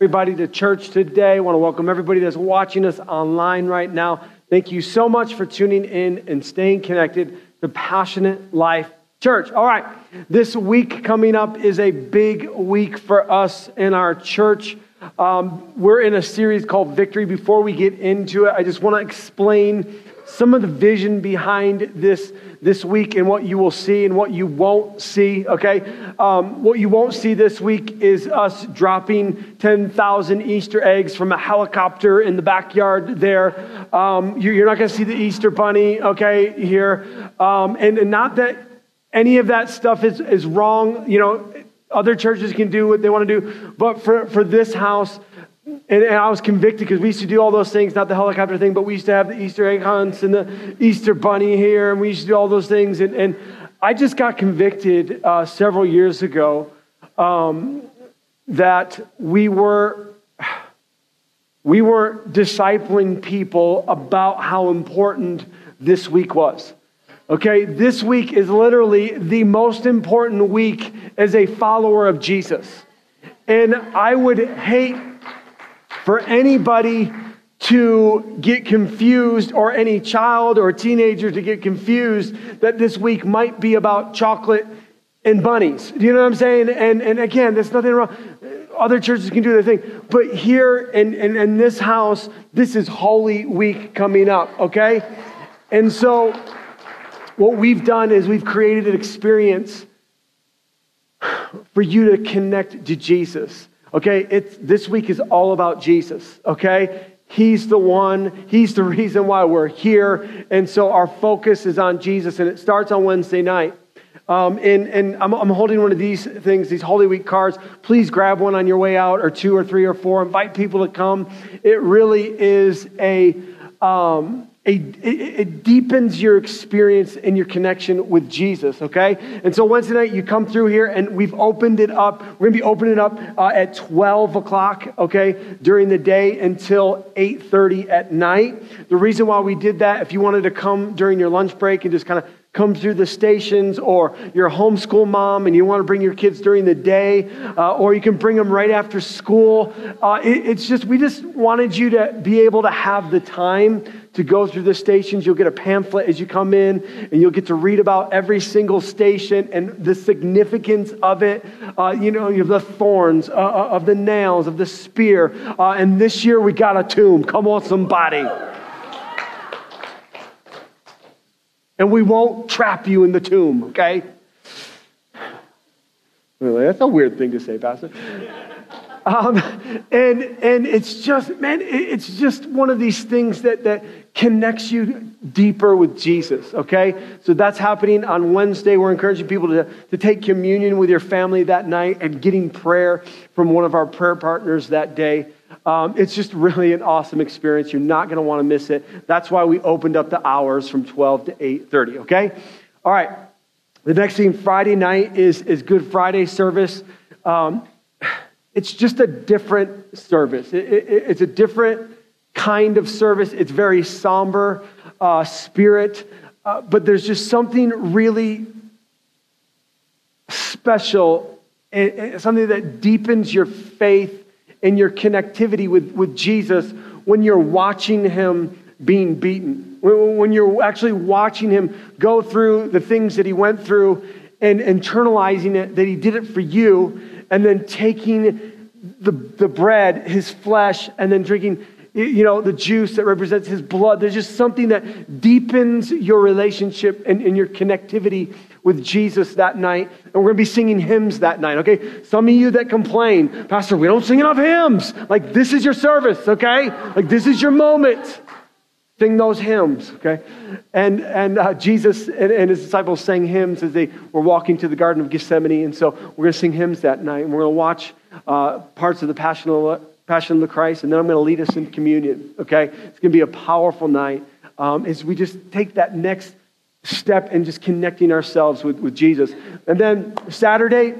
everybody to church today. I want to welcome everybody that's watching us online right now. Thank you so much for tuning in and staying connected to Passionate Life Church. All right, this week coming up is a big week for us in our church. Um, we're in a series called Victory. Before we get into it, I just want to explain some of the vision behind this this week and what you will see and what you won't see, okay? Um, what you won't see this week is us dropping 10,000 Easter eggs from a helicopter in the backyard there. Um, you, are not going to see the Easter bunny, okay, here. Um, and, and not that any of that stuff is, is wrong. You know, other churches can do what they want to do. But for, for this house, and, and, I was convicted because we used to do all those things, not the helicopter thing, but we used to have the Easter egg hunts and the Easter bunny here, and we used to do all those things. And, and I just got convicted uh, several years ago um, that we were we weren't discipling people about how important this week was. Okay, this week is literally the most important week as a follower of Jesus. And I would hate for anybody to get confused or any child or teenager to get confused that this week might be about chocolate and bunnies. Do you know what I'm saying? And, and again, there's nothing wrong. Other churches can do their thing. But here in, in, in this house, this is Holy Week coming up, okay? And so what we've done is we've created an experience for you to connect to Jesus. Okay, it's, this week is all about Jesus, okay? He's the one, He's the reason why we're here. And so our focus is on Jesus, and it starts on Wednesday night. Um, and and I'm, I'm, holding one of these things, these Holy Week cards. Please grab one on your way out, or two, or three, or four. Invite people to come. It really is a. Um, it, it, deepens your experience and your connection with Jesus, okay? And so Wednesday night, you come through here and we've opened it up. We're gonna be opening it up uh, at 12 o'clock, okay, during the day until 8.30 at night. The reason why we did that, if you wanted to come during your lunch break and just kind of come through the stations, or you're a homeschool mom and you want to bring your kids during the day, uh, or you can bring them right after school. Uh, it, it's just, we just wanted you to be able to have the time to go through the stations. You'll get a pamphlet as you come in, and you'll get to read about every single station and the significance of it. Uh, you know, you have the thorns, uh, uh, of the nails, of the spear. Uh, and this year we got a tomb. Come on, somebody. and we won't trap you in the tomb, okay? Really, that's a weird thing to say, Pastor. Um, and, and it's just, man, it's just one of these things that, that connects you deeper with Jesus, okay? So that's happening on Wednesday. We're encouraging people to, to take communion with your family that night and getting prayer from one of our prayer partners that day. Um, it's just really an awesome experience. You're not going to want to miss it. That's why we opened up the hours from 12 to 8.30, okay? All right. The next thing, Friday night, is, is Good Friday service. Um, it's just a different service. It, it, it's a different kind of service. It's very somber uh, spirit, uh, but there's just something really special, and, and something that deepens your faith and your connectivity with, with Jesus when you're watching him being beaten, when you're actually watching him go through the things that he went through and internalizing it, that he did it for you, and then taking the, the bread, his flesh, and then drinking you know, the juice that represents his blood. There's just something that deepens your relationship and, and, your connectivity with Jesus that night. And we're going to be singing hymns that night, okay? Some of you that complain, Pastor, we don't sing enough hymns. Like, this is your service, okay? Like, this is your moment. Sing those hymns, okay? And, and uh, Jesus and, and, his disciples sang hymns as they were walking to the Garden of Gethsemane. And so we're going to sing hymns that night. And we're going to watch uh, parts of the Passion of Passion of the Christ, and then I'm going to lead us in communion. Okay? It's going to be a powerful night um, as we just take that next step in just connecting ourselves with, with Jesus. And then Saturday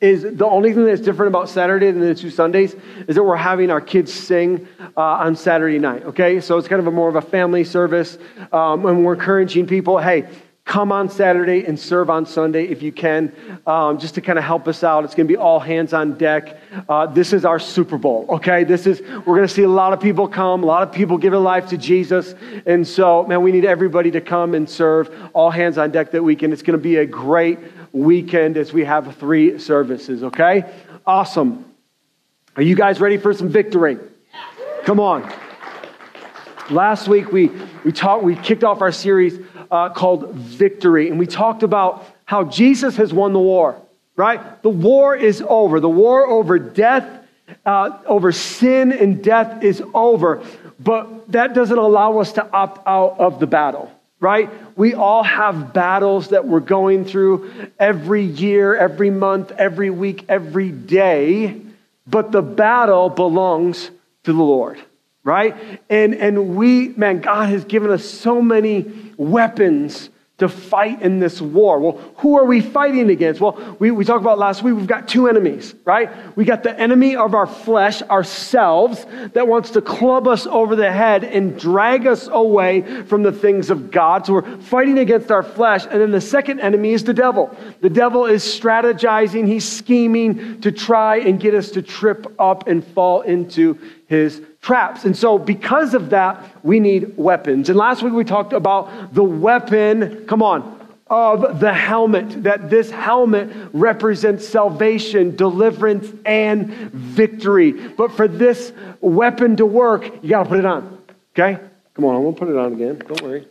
is the only thing that's different about Saturday than the two Sundays is that we're having our kids sing uh, on Saturday night. Okay? So it's kind of a more of a family service, um, and we're encouraging people hey, come on Saturday and serve on Sunday if you can, um, just to kind of help us out. It's going to be all hands on deck. Uh, this is our Super Bowl, okay? This is, we're going to see a lot of people come, a lot of people give their life to Jesus. And so, man, we need everybody to come and serve all hands on deck that weekend. It's going to be a great weekend as we have three services, okay? Awesome. Are you guys ready for some victory? Come on. Last week we, we talked, we kicked off our series uh, called Victory. And we talked about how Jesus has won the war, right? The war is over. The war over death, uh, over sin and death is over. But that doesn't allow us to opt out of the battle, right? We all have battles that we're going through every year, every month, every week, every day. But the battle belongs to the Lord right? And, and we, man, God has given us so many weapons to fight in this war. Well, who are we fighting against? Well, we, we talked about last week, we've got two enemies, right? We got the enemy of our flesh, ourselves, that wants to club us over the head and drag us away from the things of God. So we're fighting against our flesh. And then the second enemy is the devil. The devil is strategizing, he's scheming to try and get us to trip up and fall into his traps. And so, because of that, we need weapons. And last week we talked about the weapon, come on, of the helmet, that this helmet represents salvation, deliverance, and victory. But for this weapon to work, you got to put it on. Okay? Come on, going to put it on again. Don't worry.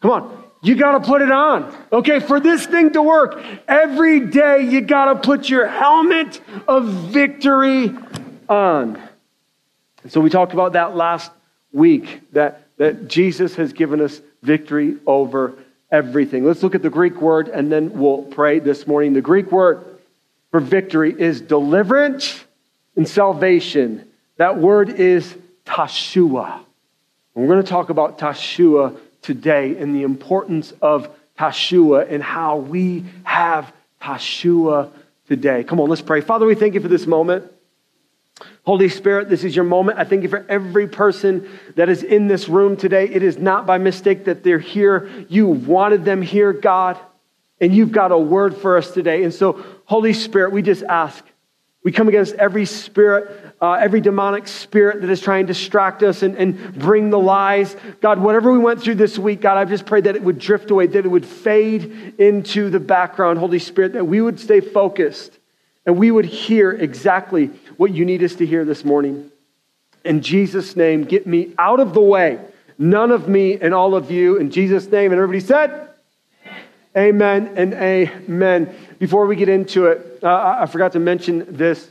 Come on. You got to put it on. Okay, for this thing to work, every day you got to put your helmet of victory on. So we talked about that last week that, that Jesus has given us victory over everything. Let's look at the Greek word and then we'll pray this morning. The Greek word for victory is deliverance and salvation. That word is teshuah. And we're going to talk about teshuah today and the importance of teshuah and how we have teshuah today. Come on, let's pray. Father, we thank you for this moment. Holy Spirit, this is your moment. I thank you for every person that is in this room today. It is not by mistake that they're here. You wanted them here, God, and you've got a word for us today. And so, Holy Spirit, we just ask. We come against every spirit, uh, every demonic spirit that is trying to distract us and, and bring the lies. God, whatever we went through this week, God, I just pray that it would drift away, that it would fade into the background, Holy Spirit, that we would stay focused and we would hear exactly what you need us to hear this morning. In Jesus' name, get me out of the way. None of me and all of you. In Jesus' name. And everybody said, Amen, and amen. Before we get into it, uh, I forgot to mention this,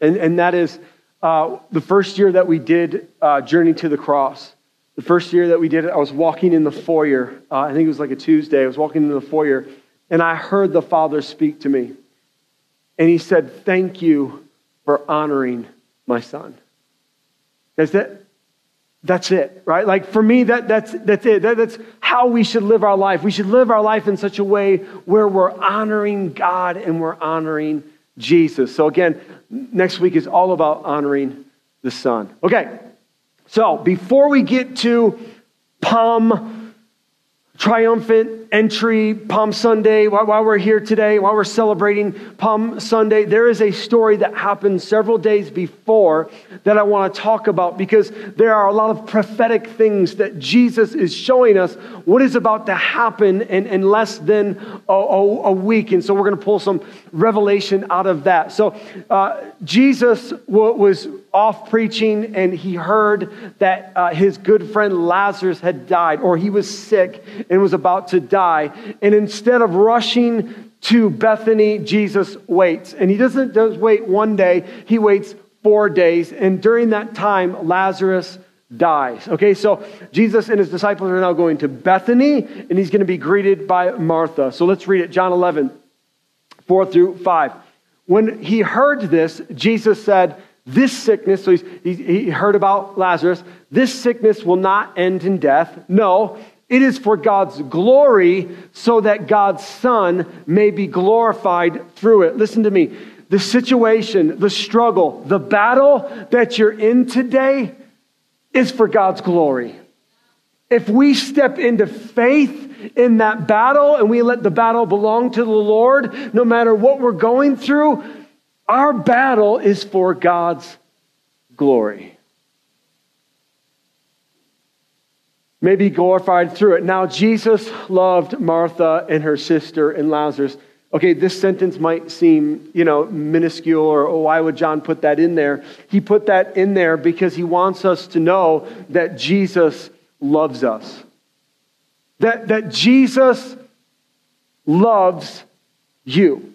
and, and that is uh, the first year that we did uh, Journey to the Cross. The first year that we did it, I was walking in the foyer. Uh, I think it was like a Tuesday. I was walking in the foyer, and I heard the Father speak to me. And he said, Thank you for honoring my son. Is that, that's it, right? Like for me, that, that's, that's it. That, that's how we should live our life. We should live our life in such a way where we're honoring God and we're honoring Jesus. So again, next week is all about honoring the Son. Okay, so before we get to Palm triumphant entry Palm Sunday, while we're here today, while we're celebrating Palm Sunday, there is a story that happened several days before that I want to talk about because there are a lot of prophetic things that Jesus is showing us what is about to happen in, in less than a, a, a week. And so we're going to pull some revelation out of that. So uh, Jesus was off preaching and he heard that uh, his good friend Lazarus had died or he was sick and was about to die. And instead of rushing to Bethany, Jesus waits. And he doesn't just wait one day, he waits four days. And during that time, Lazarus dies. Okay, so Jesus and his disciples are now going to Bethany, and he's going to be greeted by Martha. So let's read it John 11, 4 through 5. When he heard this, Jesus said, This sickness, so he's, he, he heard about Lazarus, this sickness will not end in death. No, it is for God's glory so that God's Son may be glorified through it. Listen to me. The situation, the struggle, the battle that you're in today is for God's glory. If we step into faith in that battle and we let the battle belong to the Lord, no matter what we're going through, our battle is for God's glory. May be glorified through it. Now, Jesus loved Martha and her sister and Lazarus. Okay, this sentence might seem, you know, minuscule or oh, why would John put that in there? He put that in there because he wants us to know that Jesus loves us. That, that Jesus loves you.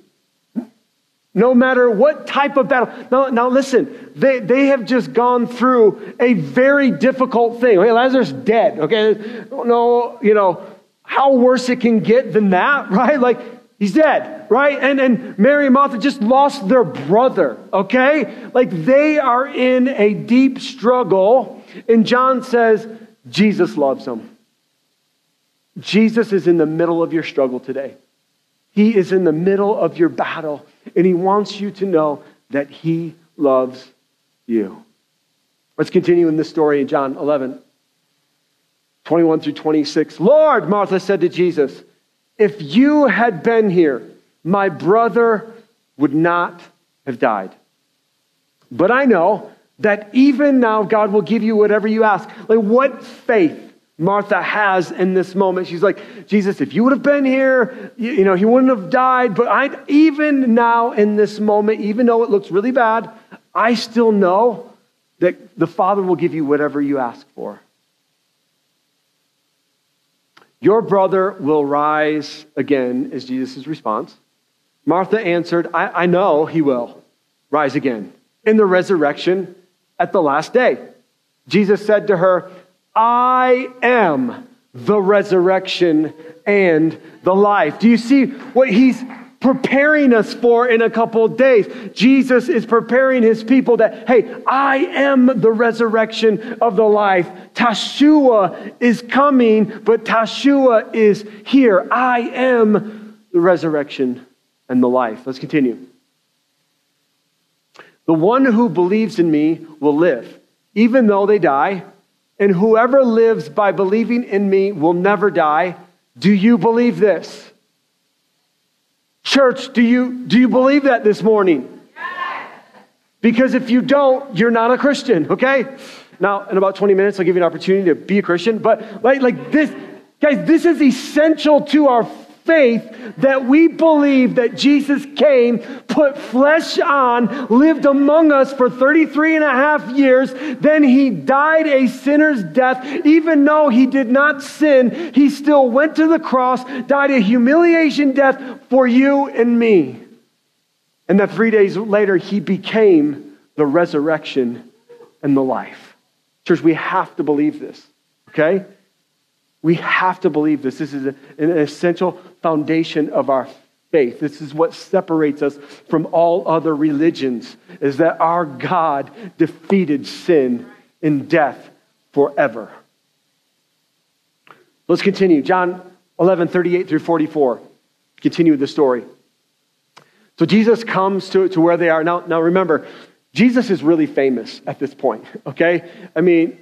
No matter what type of battle. Now, now listen, they, they have just gone through a very difficult thing. Okay, Lazarus dead. Okay, no, you know, how worse it can get than that, right? Like, He's dead, right? And, and Mary and Martha just lost their brother, okay? Like they are in a deep struggle. And John says, Jesus loves them. Jesus is in the middle of your struggle today. He is in the middle of your battle, and he wants you to know that he loves you. Let's continue in this story in John 11, 21 through 26. Lord, Martha said to Jesus, if you had been here, my brother would not have died. But I know that even now God will give you whatever you ask. Like what faith Martha has in this moment. She's like, Jesus, if you would have been here, you, you know, he wouldn't have died. But I, even now in this moment, even though it looks really bad, I still know that the Father will give you whatever you ask for. Your brother will rise again, is Jesus' response. Martha answered, I, I know he will rise again in the resurrection at the last day. Jesus said to her, I am the resurrection and the life. Do you see what he's preparing us for in a couple days. Jesus is preparing his people that, hey, I am the resurrection of the life. Teshuah is coming, but Teshuah is here. I am the resurrection and the life. Let's continue. The one who believes in me will live, even though they die, and whoever lives by believing in me will never die. Do you believe this? Church, do you, do you believe that this morning? Because if you don't, you're not a Christian, okay? Now, in about 20 minutes, I'll give you an opportunity to be a Christian. But like, like this, guys, this is essential to our faith that we believe that Jesus came, put flesh on, lived among us for 33 and a half years. Then he died a sinner's death. Even though he did not sin, he still went to the cross, died a humiliation death for you and me. And that three days later, he became the resurrection and the life. Church, we have to believe this, okay? We have to believe this. This is an essential foundation of our faith. This is what separates us from all other religions is that our God defeated sin and death forever. Let's continue. John 11, 38 through 44. Continue the story. So Jesus comes to, to where they are. Now, now remember, Jesus is really famous at this point, okay? I mean,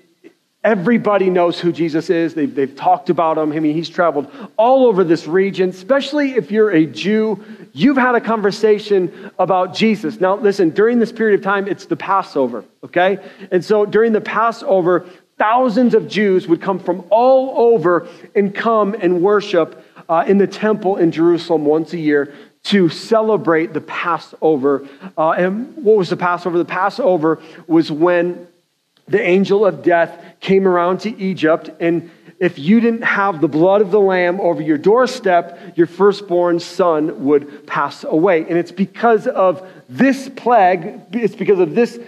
Everybody knows who Jesus is. They've, they've talked about him. I mean, he's traveled all over this region, especially if you're a Jew. You've had a conversation about Jesus. Now, listen, during this period of time, it's the Passover, okay? And so during the Passover, thousands of Jews would come from all over and come and worship uh, in the temple in Jerusalem once a year to celebrate the Passover. Uh, and what was the Passover? The Passover was when the angel of death came around to Egypt, and if you didn't have the blood of the lamb over your doorstep, your firstborn son would pass away. And it's because of this plague, it's because of this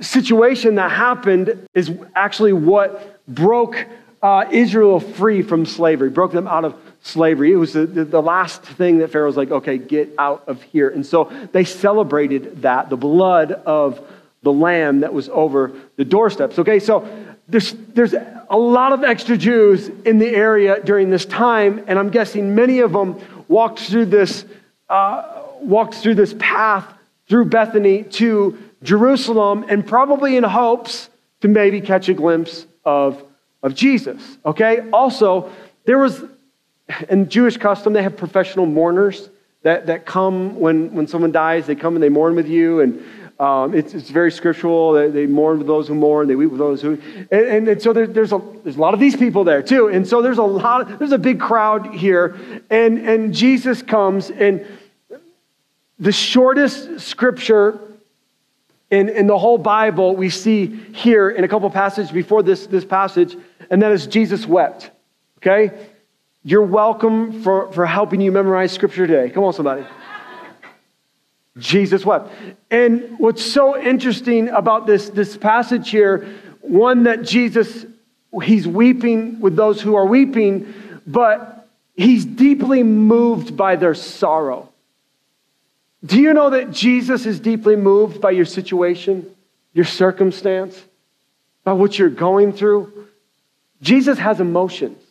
situation that happened, is actually what broke uh, Israel free from slavery, broke them out of slavery. It was the, the last thing that Pharaoh was like, okay, get out of here. And so they celebrated that, the blood of the lamb that was over the doorsteps. Okay, so there's, there's a lot of extra Jews in the area during this time, and I'm guessing many of them walked through this, uh, walked through this path through Bethany to Jerusalem, and probably in hopes to maybe catch a glimpse of, of Jesus. Okay. Also, there was in Jewish custom, they have professional mourners that, that come when, when someone dies. They come and they mourn with you. And um, it's, it's very scriptural. They, they, mourn with those who mourn. They weep with those who. And, and, and so there, there's, a, there's a lot of these people there too. And so there's a lot, there's a big crowd here. And, and Jesus comes and the shortest scripture in, in the whole Bible we see here in a couple passages before this, this passage, and that is Jesus wept. Okay? You're welcome for, for helping you memorize scripture today. Come on, somebody. Jesus wept. And what's so interesting about this, this passage here, one that Jesus, he's weeping with those who are weeping, but he's deeply moved by their sorrow. Do you know that Jesus is deeply moved by your situation, your circumstance, by what you're going through? Jesus has emotions.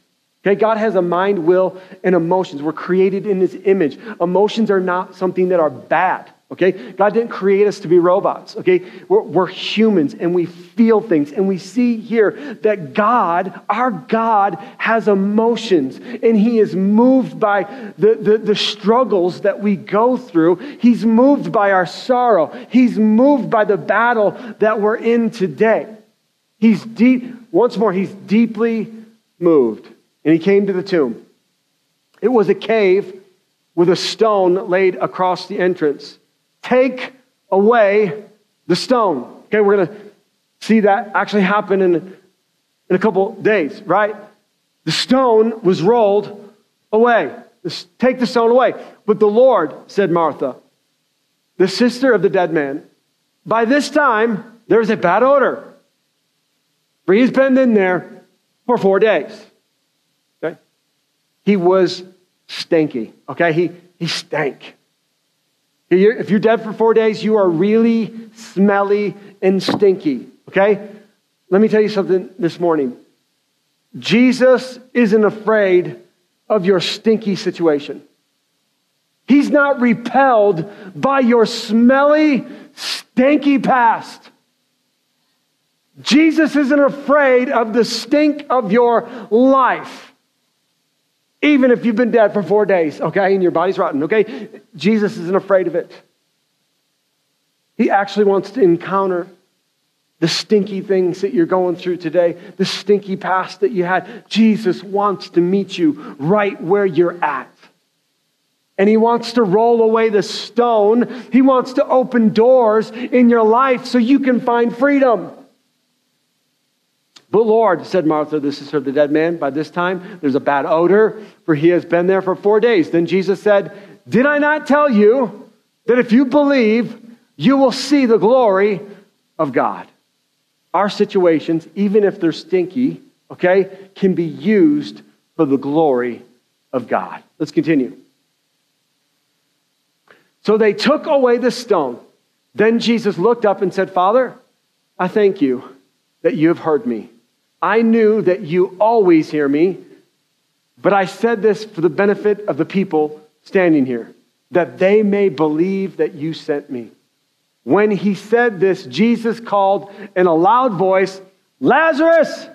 Okay, God has a mind, will, and emotions. We're created in his image. Emotions are not something that are bad. Okay? God didn't create us to be robots. Okay? We're, we're, humans and we feel things. And we see here that God, our God, has emotions and He is moved by the, the, the struggles that we go through. He's moved by our sorrow. He's moved by the battle that we're in today. He's deep, once more, He's deeply moved. And He came to the tomb. It was a cave with a stone laid across the entrance take away the stone. Okay, we're going to see that actually happen in, in a couple days, right? The stone was rolled away. Take the stone away. But the Lord, said Martha, the sister of the dead man, by this time there's a bad odor. For he's been in there for four days. Okay? He was stinky. Okay? He, he stank. If you're dead for four days, you are really smelly and stinky, okay? Let me tell you something this morning. Jesus isn't afraid of your stinky situation. He's not repelled by your smelly, stinky past. Jesus isn't afraid of the stink of your life. Even if you've been dead for four days, okay, and your body's rotten, okay? Jesus isn't afraid of it. He actually wants to encounter the stinky things that you're going through today, the stinky past that you had. Jesus wants to meet you right where you're at. And he wants to roll away the stone. He wants to open doors in your life so you can find freedom. But Lord, said Martha, the sister of the dead man. By this time, there's a bad odor, for he has been there for four days. Then Jesus said, Did I not tell you that if you believe, you will see the glory of God? Our situations, even if they're stinky, okay, can be used for the glory of God. Let's continue. So they took away the stone. Then Jesus looked up and said, Father, I thank you that you have heard me. I knew that you always hear me, but I said this for the benefit of the people standing here, that they may believe that you sent me. When he said this, Jesus called in a loud voice, Lazarus,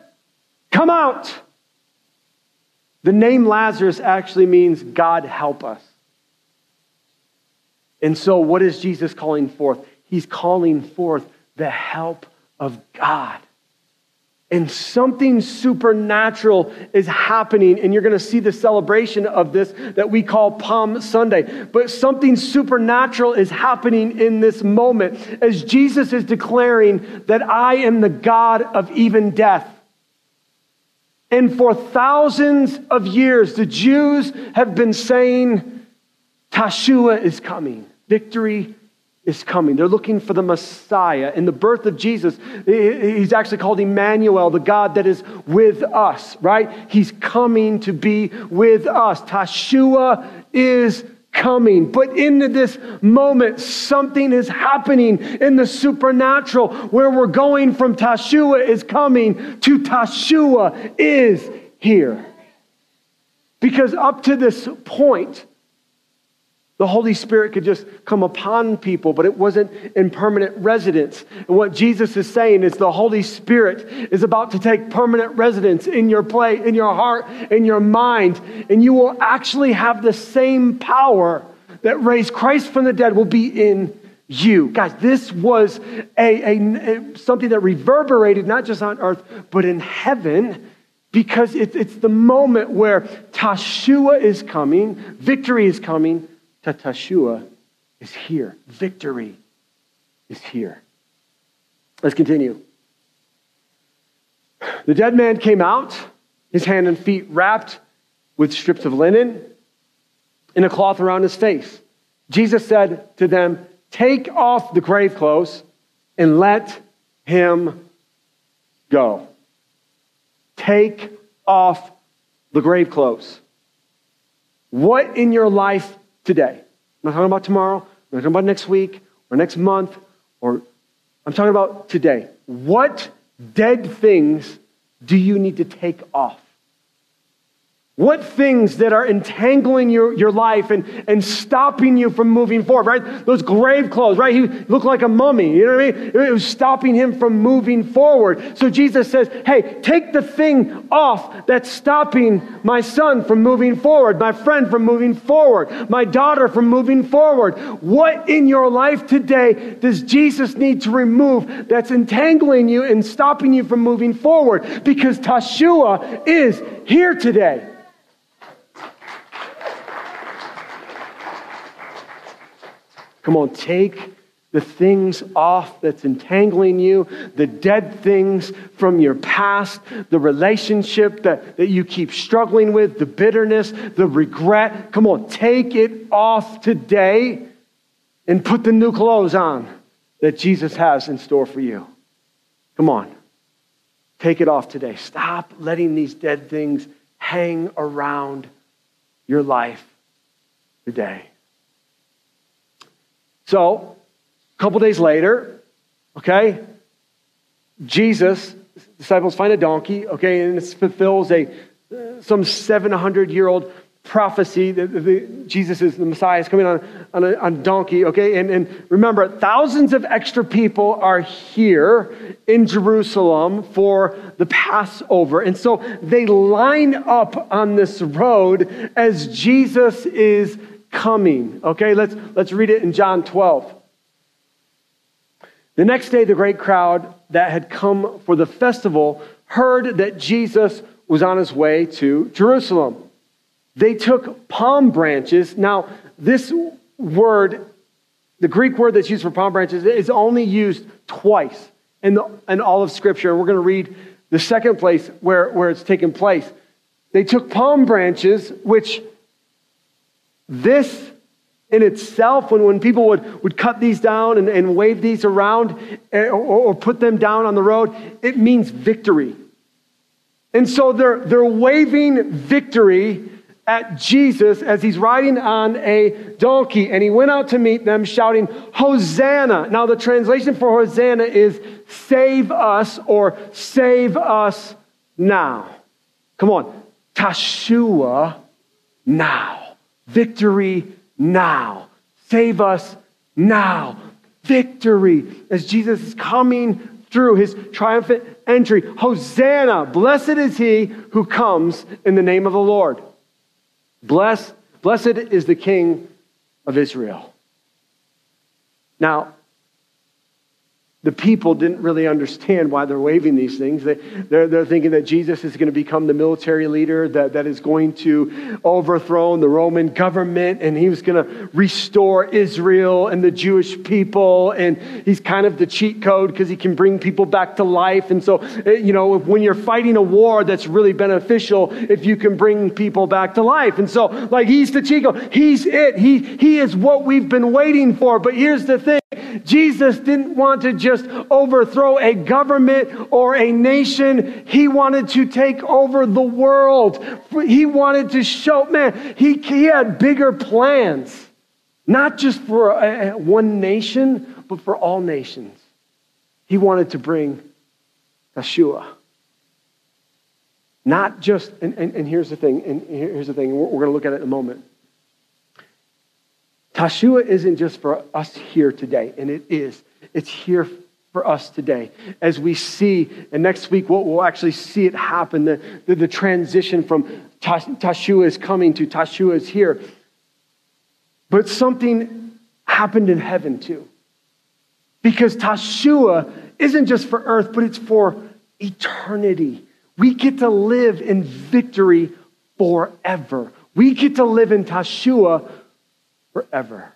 come out. The name Lazarus actually means God help us. And so, what is Jesus calling forth? He's calling forth the help of God and something supernatural is happening. And you're going to see the celebration of this that we call Palm Sunday. But something supernatural is happening in this moment as Jesus is declaring that I am the God of even death. And for thousands of years, the Jews have been saying, Teshuvah is coming, victory is coming. They're looking for the Messiah. In the birth of Jesus, he's actually called Emmanuel, the God that is with us, right? He's coming to be with us. Teshuah is coming. But in this moment, something is happening in the supernatural where we're going from Teshuah is coming to Teshuah is here. Because up to this point, The Holy Spirit could just come upon people, but it wasn't in permanent residence. And what Jesus is saying is the Holy Spirit is about to take permanent residence in your play, in your heart, in your mind, and you will actually have the same power that raised Christ from the dead will be in you. Guys, this was a, a, a something that reverberated not just on earth, but in heaven because it, it's the moment where Teshuah is coming, victory is coming, Tatashua is here. Victory is here. Let's continue. The dead man came out, his hand and feet wrapped with strips of linen and a cloth around his face. Jesus said to them, Take off the grave clothes and let him go. Take off the grave clothes. What in your life today. I'm not talking about tomorrow, I'm not talking about next week or next month, or I'm talking about today. What dead things do you need to take off? What things that are entangling your, your life and, and stopping you from moving forward, right? Those grave clothes, right? He looked like a mummy, you know what I mean? It was stopping him from moving forward. So Jesus says, hey, take the thing off that's stopping my son from moving forward, my friend from moving forward, my daughter from moving forward. What in your life today does Jesus need to remove that's entangling you and stopping you from moving forward? Because Teshuah is here today. Come on, take the things off that's entangling you, the dead things from your past, the relationship that, that you keep struggling with, the bitterness, the regret. Come on, take it off today and put the new clothes on that Jesus has in store for you. Come on, take it off today. Stop letting these dead things hang around your life today. So, a couple days later, okay, Jesus, disciples find a donkey, okay, and it fulfills a some 700 year old prophecy that the, Jesus is the Messiah is coming on, on, a, on donkey, okay? And, and remember, thousands of extra people are here in Jerusalem for the Passover. And so they line up on this road as Jesus is coming. Okay, let's, let's read it in John 12. The next day, the great crowd that had come for the festival heard that Jesus was on his way to Jerusalem. They took palm branches. Now, this word, the Greek word that's used for palm branches, is only used twice in, the, in all of Scripture. We're going to read the second place where, where it's taken place. They took palm branches, which this in itself, when, when people would, would cut these down and, and wave these around eh, or, or put them down on the road, it means victory. And so they're, they're waving victory at Jesus as he's riding on a donkey. And he went out to meet them shouting, Hosanna. Now, the translation for Hosanna is save us or save us now. Come on. Teshuah now. Victory now. Save us now. Victory as Jesus is coming through his triumphant entry. Hosanna! Blessed is he who comes in the name of the Lord. Blessed, blessed is the King of Israel. Now, the people didn't really understand why they're waving these things. They, they're, they're thinking that Jesus is going to become the military leader that, that is going to overthrow the Roman government and he was going to restore Israel and the Jewish people. And he's kind of the cheat code because he can bring people back to life. And so, eh, you know, when you're fighting a war that's really beneficial, if you can bring people back to life. And so, like, he's the cheat code. He's it. He, he is what we've been waiting for. But here's the thing Jesus didn't want to just overthrow a government or a nation. He wanted to take over the world. He wanted to show, man, he, he had bigger plans, not just for a, a, one nation, but for all nations. He wanted to bring Yeshua. Not just, and, and, and here's the thing, and here's the thing, we're, we're going to look at it in a moment. Teshuah isn't just for us here today, and it is. It's here for us today. As we see, and next week we'll, we'll actually see it happen the, the, the transition from Teshuah is coming to Teshuah is here. But something happened in heaven too. Because Teshuah isn't just for earth, but it's for eternity. We get to live in victory forever. We get to live in Teshuah forever.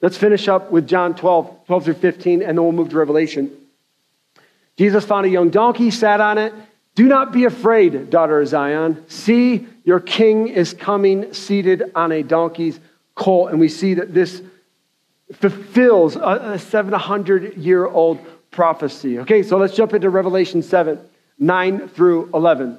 Let's finish up with John 12, 12 through 15, and then we'll move to Revelation. Jesus found a young donkey, sat on it. Do not be afraid, daughter of Zion. See, your king is coming seated on a donkey's colt. And we see that this fulfills a 700 year old prophecy. Okay, so let's jump into Revelation 7, 9 through 11.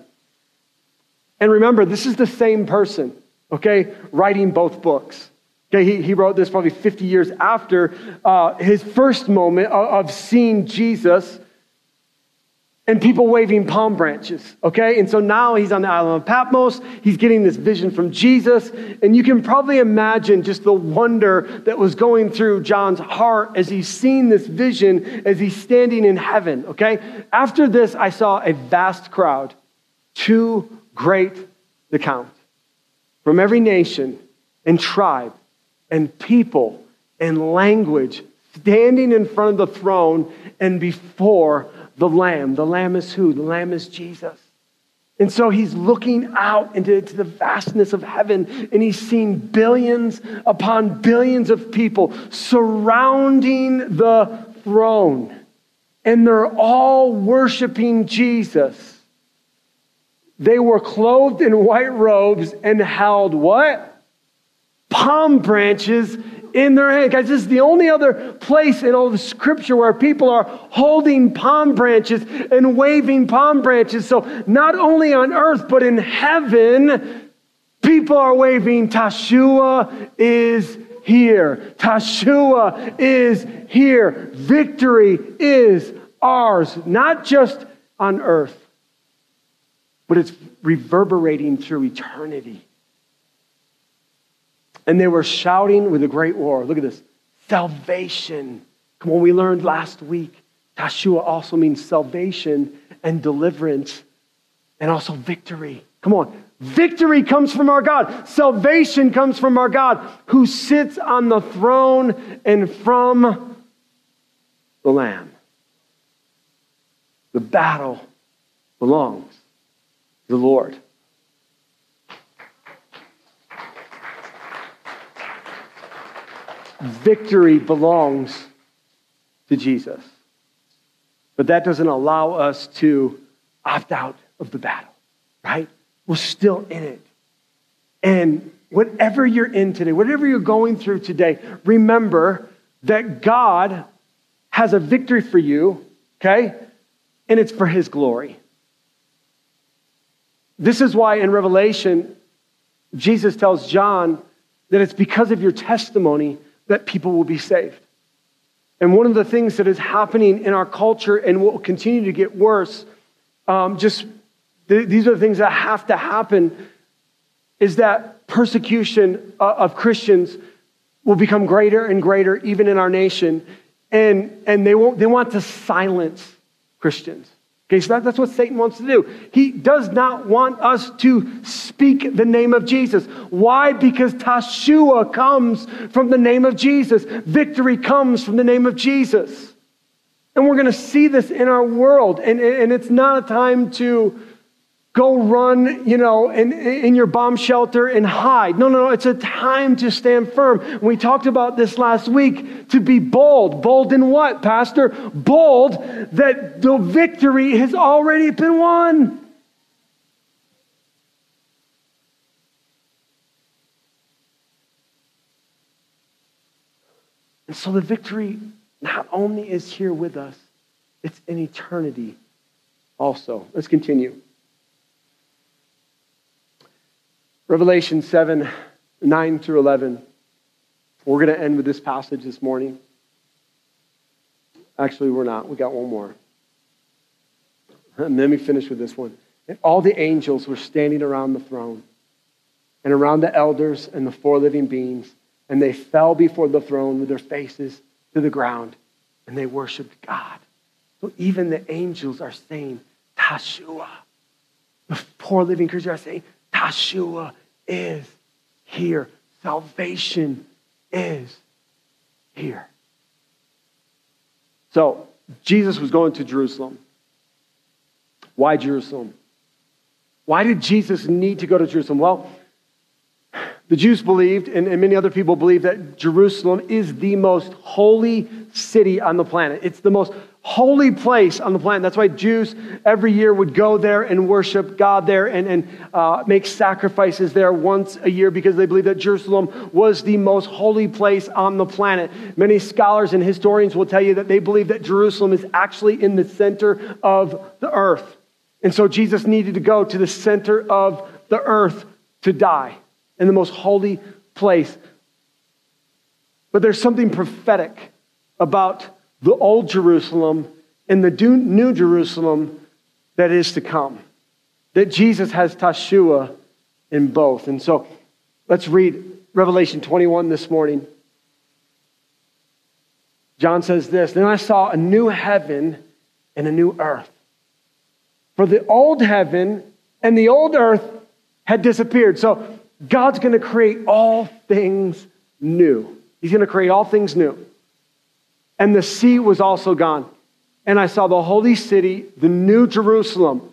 And remember, this is the same person, okay, writing both books. Okay, he, he wrote this probably 50 years after uh, his first moment of, of seeing Jesus and people waving palm branches, okay? And so now he's on the island of Patmos. He's getting this vision from Jesus. And you can probably imagine just the wonder that was going through John's heart as he's seeing this vision as he's standing in heaven, okay? After this, I saw a vast crowd, too great to count, from every nation and tribe and people and language standing in front of the throne and before the Lamb. The Lamb is who? The Lamb is Jesus. And so he's looking out into, into, the vastness of heaven and he's seeing billions upon billions of people surrounding the throne. And they're all worshiping Jesus. They were clothed in white robes and held what? Palm branches in their hand. Guys, this is the only other place in all the scripture where people are holding palm branches and waving palm branches. So, not only on earth, but in heaven, people are waving, Teshuah is here. Teshuah is here. Victory is ours, not just on earth, but it's reverberating through eternity. And they were shouting with a great war. Look at this salvation. Come on, we learned last week. Teshuah also means salvation and deliverance and also victory. Come on. Victory comes from our God. Salvation comes from our God who sits on the throne and from the Lamb. The battle belongs to the Lord. Victory belongs to Jesus. But that doesn't allow us to opt out of the battle, right? We're still in it. And whatever you're in today, whatever you're going through today, remember that God has a victory for you, okay? And it's for his glory. This is why in Revelation, Jesus tells John that it's because of your testimony that people will be saved. And one of the things that is happening in our culture and will continue to get worse, um, just th- these are the things that have to happen, is that persecution uh, of Christians will become greater and greater, even in our nation. And, and they, won't, they want to silence Christians. Okay, so that, that's what Satan wants to do. He does not want us to speak the name of Jesus. Why? Because Teshuah comes from the name of Jesus. Victory comes from the name of Jesus. And we're going to see this in our world. And, and it's not a time to go run, you know, in, in your bomb shelter and hide. No, no, no. It's a time to stand firm. We talked about this last week to be bold. Bold in what, Pastor? Bold that the victory has already been won. And so the victory not only is here with us, it's in eternity also. Let's continue. Revelation 7 9 through 11. We're going to end with this passage this morning. Actually, we're not. We got one more. And let me finish with this one. And all the angels were standing around the throne and around the elders and the four living beings, and they fell before the throne with their faces to the ground, and they worshiped God. So even the angels are saying, Teshuah. The four living creatures are saying, Teshuah is here. Salvation is here. So Jesus was going to Jerusalem. Why Jerusalem? Why did Jesus need to go to Jerusalem? Well, the Jews believed, and, and, many other people believe, that Jerusalem is the most holy city on the planet. It's the most holy place on the planet. That's why Jews every year would go there and worship God there and, and uh, make sacrifices there once a year because they believe that Jerusalem was the most holy place on the planet. Many scholars and historians will tell you that they believe that Jerusalem is actually in the center of the earth. And so Jesus needed to go to the center of the earth to die in the most holy place. But there's something prophetic about the old Jerusalem and the new Jerusalem that is to come. That Jesus has Teshuah in both. And so let's read Revelation 21 this morning. John says this Then I saw a new heaven and a new earth. For the old heaven and the old earth had disappeared. So God's going to create all things new. He's going to create all things new. And the sea was also gone. And I saw the holy city, the new Jerusalem,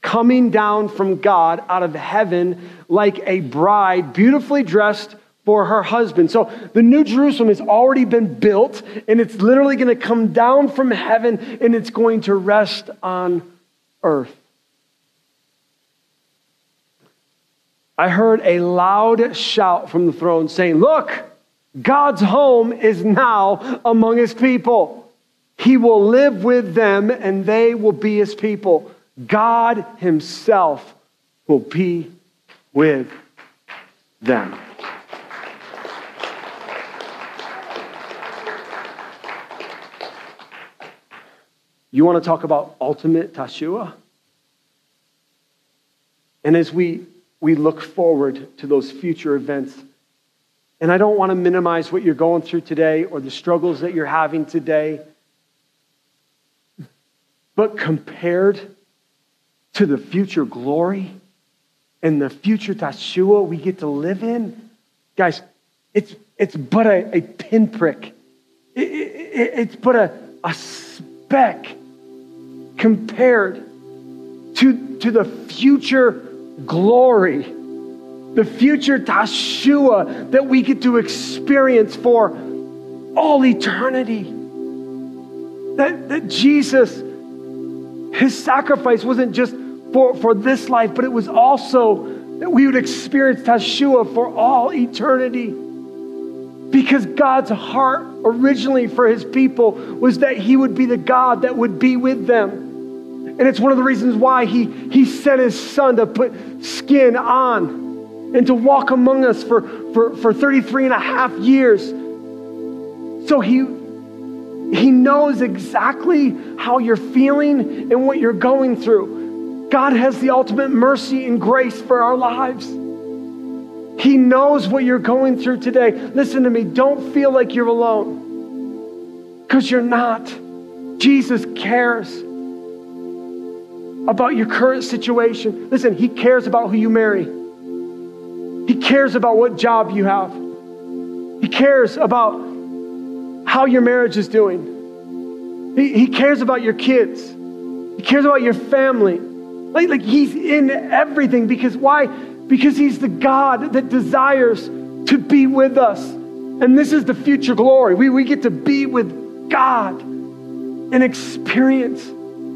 coming down from God out of heaven like a bride, beautifully dressed for her husband. So the new Jerusalem has already been built, and it's literally going to come down from heaven and it's going to rest on earth. I heard a loud shout from the throne saying, Look, God's home is now among his people. He will live with them and they will be his people. God himself will be with them. You want to talk about ultimate Teshuah? And as we, we look forward to those future events, and I don't want to minimize what you're going through today or the struggles that you're having today, but compared to the future glory and the future Teshuah we get to live in, guys, it's, it's but a, a pinprick. It, it, it's but a, a speck compared to, to the future glory, the future Teshuah that we get to experience for all eternity. That, that Jesus, his sacrifice wasn't just for, for this life, but it was also that we would experience Teshuah for all eternity. Because God's heart originally for his people was that he would be the God that would be with them. And it's one of the reasons why he, he sent his son to put skin on and to walk among us for, for, for 33 and a half years. So he, he knows exactly how you're feeling and what you're going through. God has the ultimate mercy and grace for our lives. He knows what you're going through today. Listen to me, don't feel like you're alone because you're not. Jesus cares about your current situation. Listen, He cares about who you marry, He cares about what job you have, He cares about how your marriage is doing, He, he cares about your kids, He cares about your family. Like, like He's in everything because why? because He's the God that desires to be with us. And this is the future glory. We, we get to be with God and experience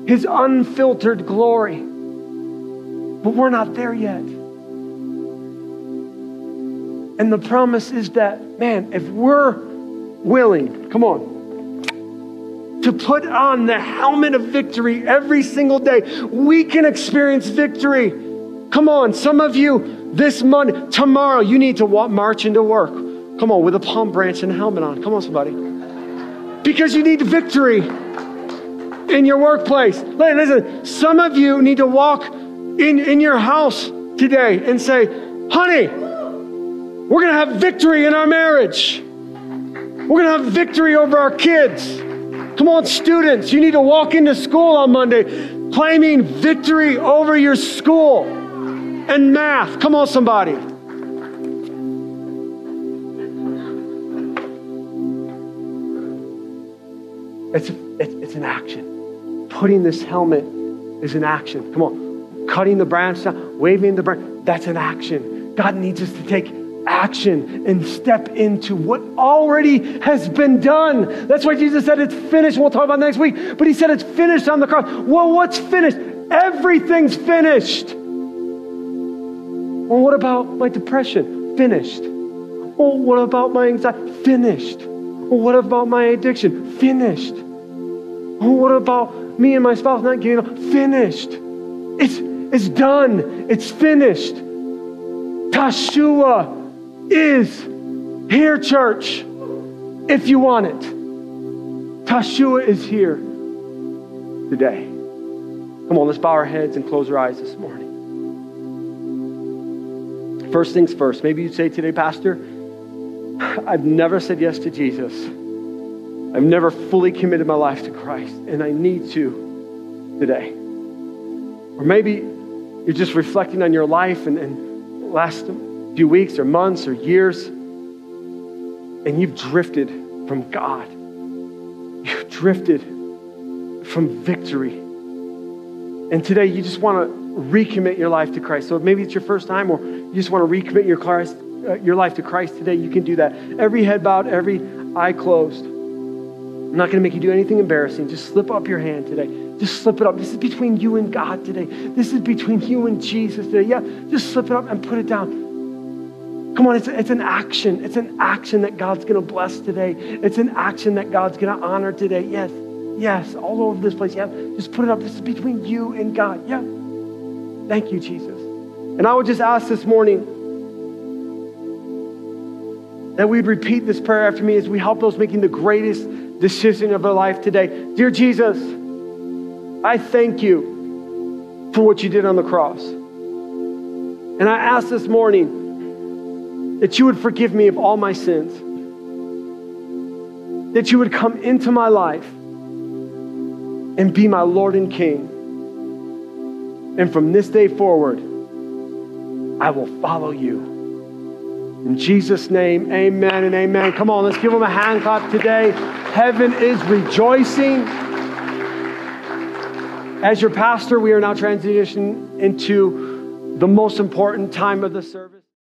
His unfiltered glory. But we're not there yet. And the promise is that, man, if we're willing, come on, to put on the helmet of victory every single day, we can experience victory Come on, some of you this Monday, tomorrow, you need to walk, march into work. Come on, with a palm branch and a helmet on. Come on, somebody. Because you need victory in your workplace. Listen, some of you need to walk in, in your house today and say, honey, We're going to have victory in our marriage. We're going to have victory over our kids. Come on, students, you need to walk into school on Monday claiming victory over your school and math. Come on, somebody. It's, it's, it's an action. Putting this helmet is an action. Come on. Cutting the branch down, waving the branch, that's an action. God needs us to take action and step into what already has been done. That's why Jesus said it's finished. We'll talk about next week, but he said it's finished on the cross. Well, what's finished? Everything's finished. Well, what about my depression? Finished. Well, what about my anxiety? Finished. Well, what about my addiction? Finished. Well, what about me and my spouse not getting? Finished. It's, it's done. It's finished. Teshuah is here, church, if you want it. Teshuah is here today. Come on, let's bow our heads and close our eyes this morning. First things first, maybe you'd say today, Pastor, I've never said yes to Jesus. I've never fully committed my life to Christ, and I need to today. Or maybe you're just reflecting on your life and, and last few weeks or months or years, and you've drifted from God. You've drifted from victory. And today you just want to recommit your life to Christ. So maybe it's your first time or you just want to recommit your, Christ, uh, your life to Christ today, you can do that. Every head bowed, every eye closed. I'm not going to make you do anything embarrassing. Just slip up your hand today. Just slip it up. This is between you and God today. This is between you and Jesus today. Yeah, just slip it up and put it down. Come on, it's, it's an action. It's an action that God's going to bless today. It's an action that God's going to honor today. Yes, yes, all over this place. Yeah, just put it up. This is between you and God. Yeah. Thank you, Jesus. And I would just ask this morning that we'd repeat this prayer after me as we help those making the greatest decision of their life today. Dear Jesus, I thank you for what you did on the cross. And I ask this morning, that you would forgive me of all my sins, that you would come into my life and be my Lord and King. And from this day forward, I will follow you. In Jesus' name, amen and amen. Come on, let's give them a hand clap today. Heaven is rejoicing. As your pastor, we are now transitioning into the most important time of the service.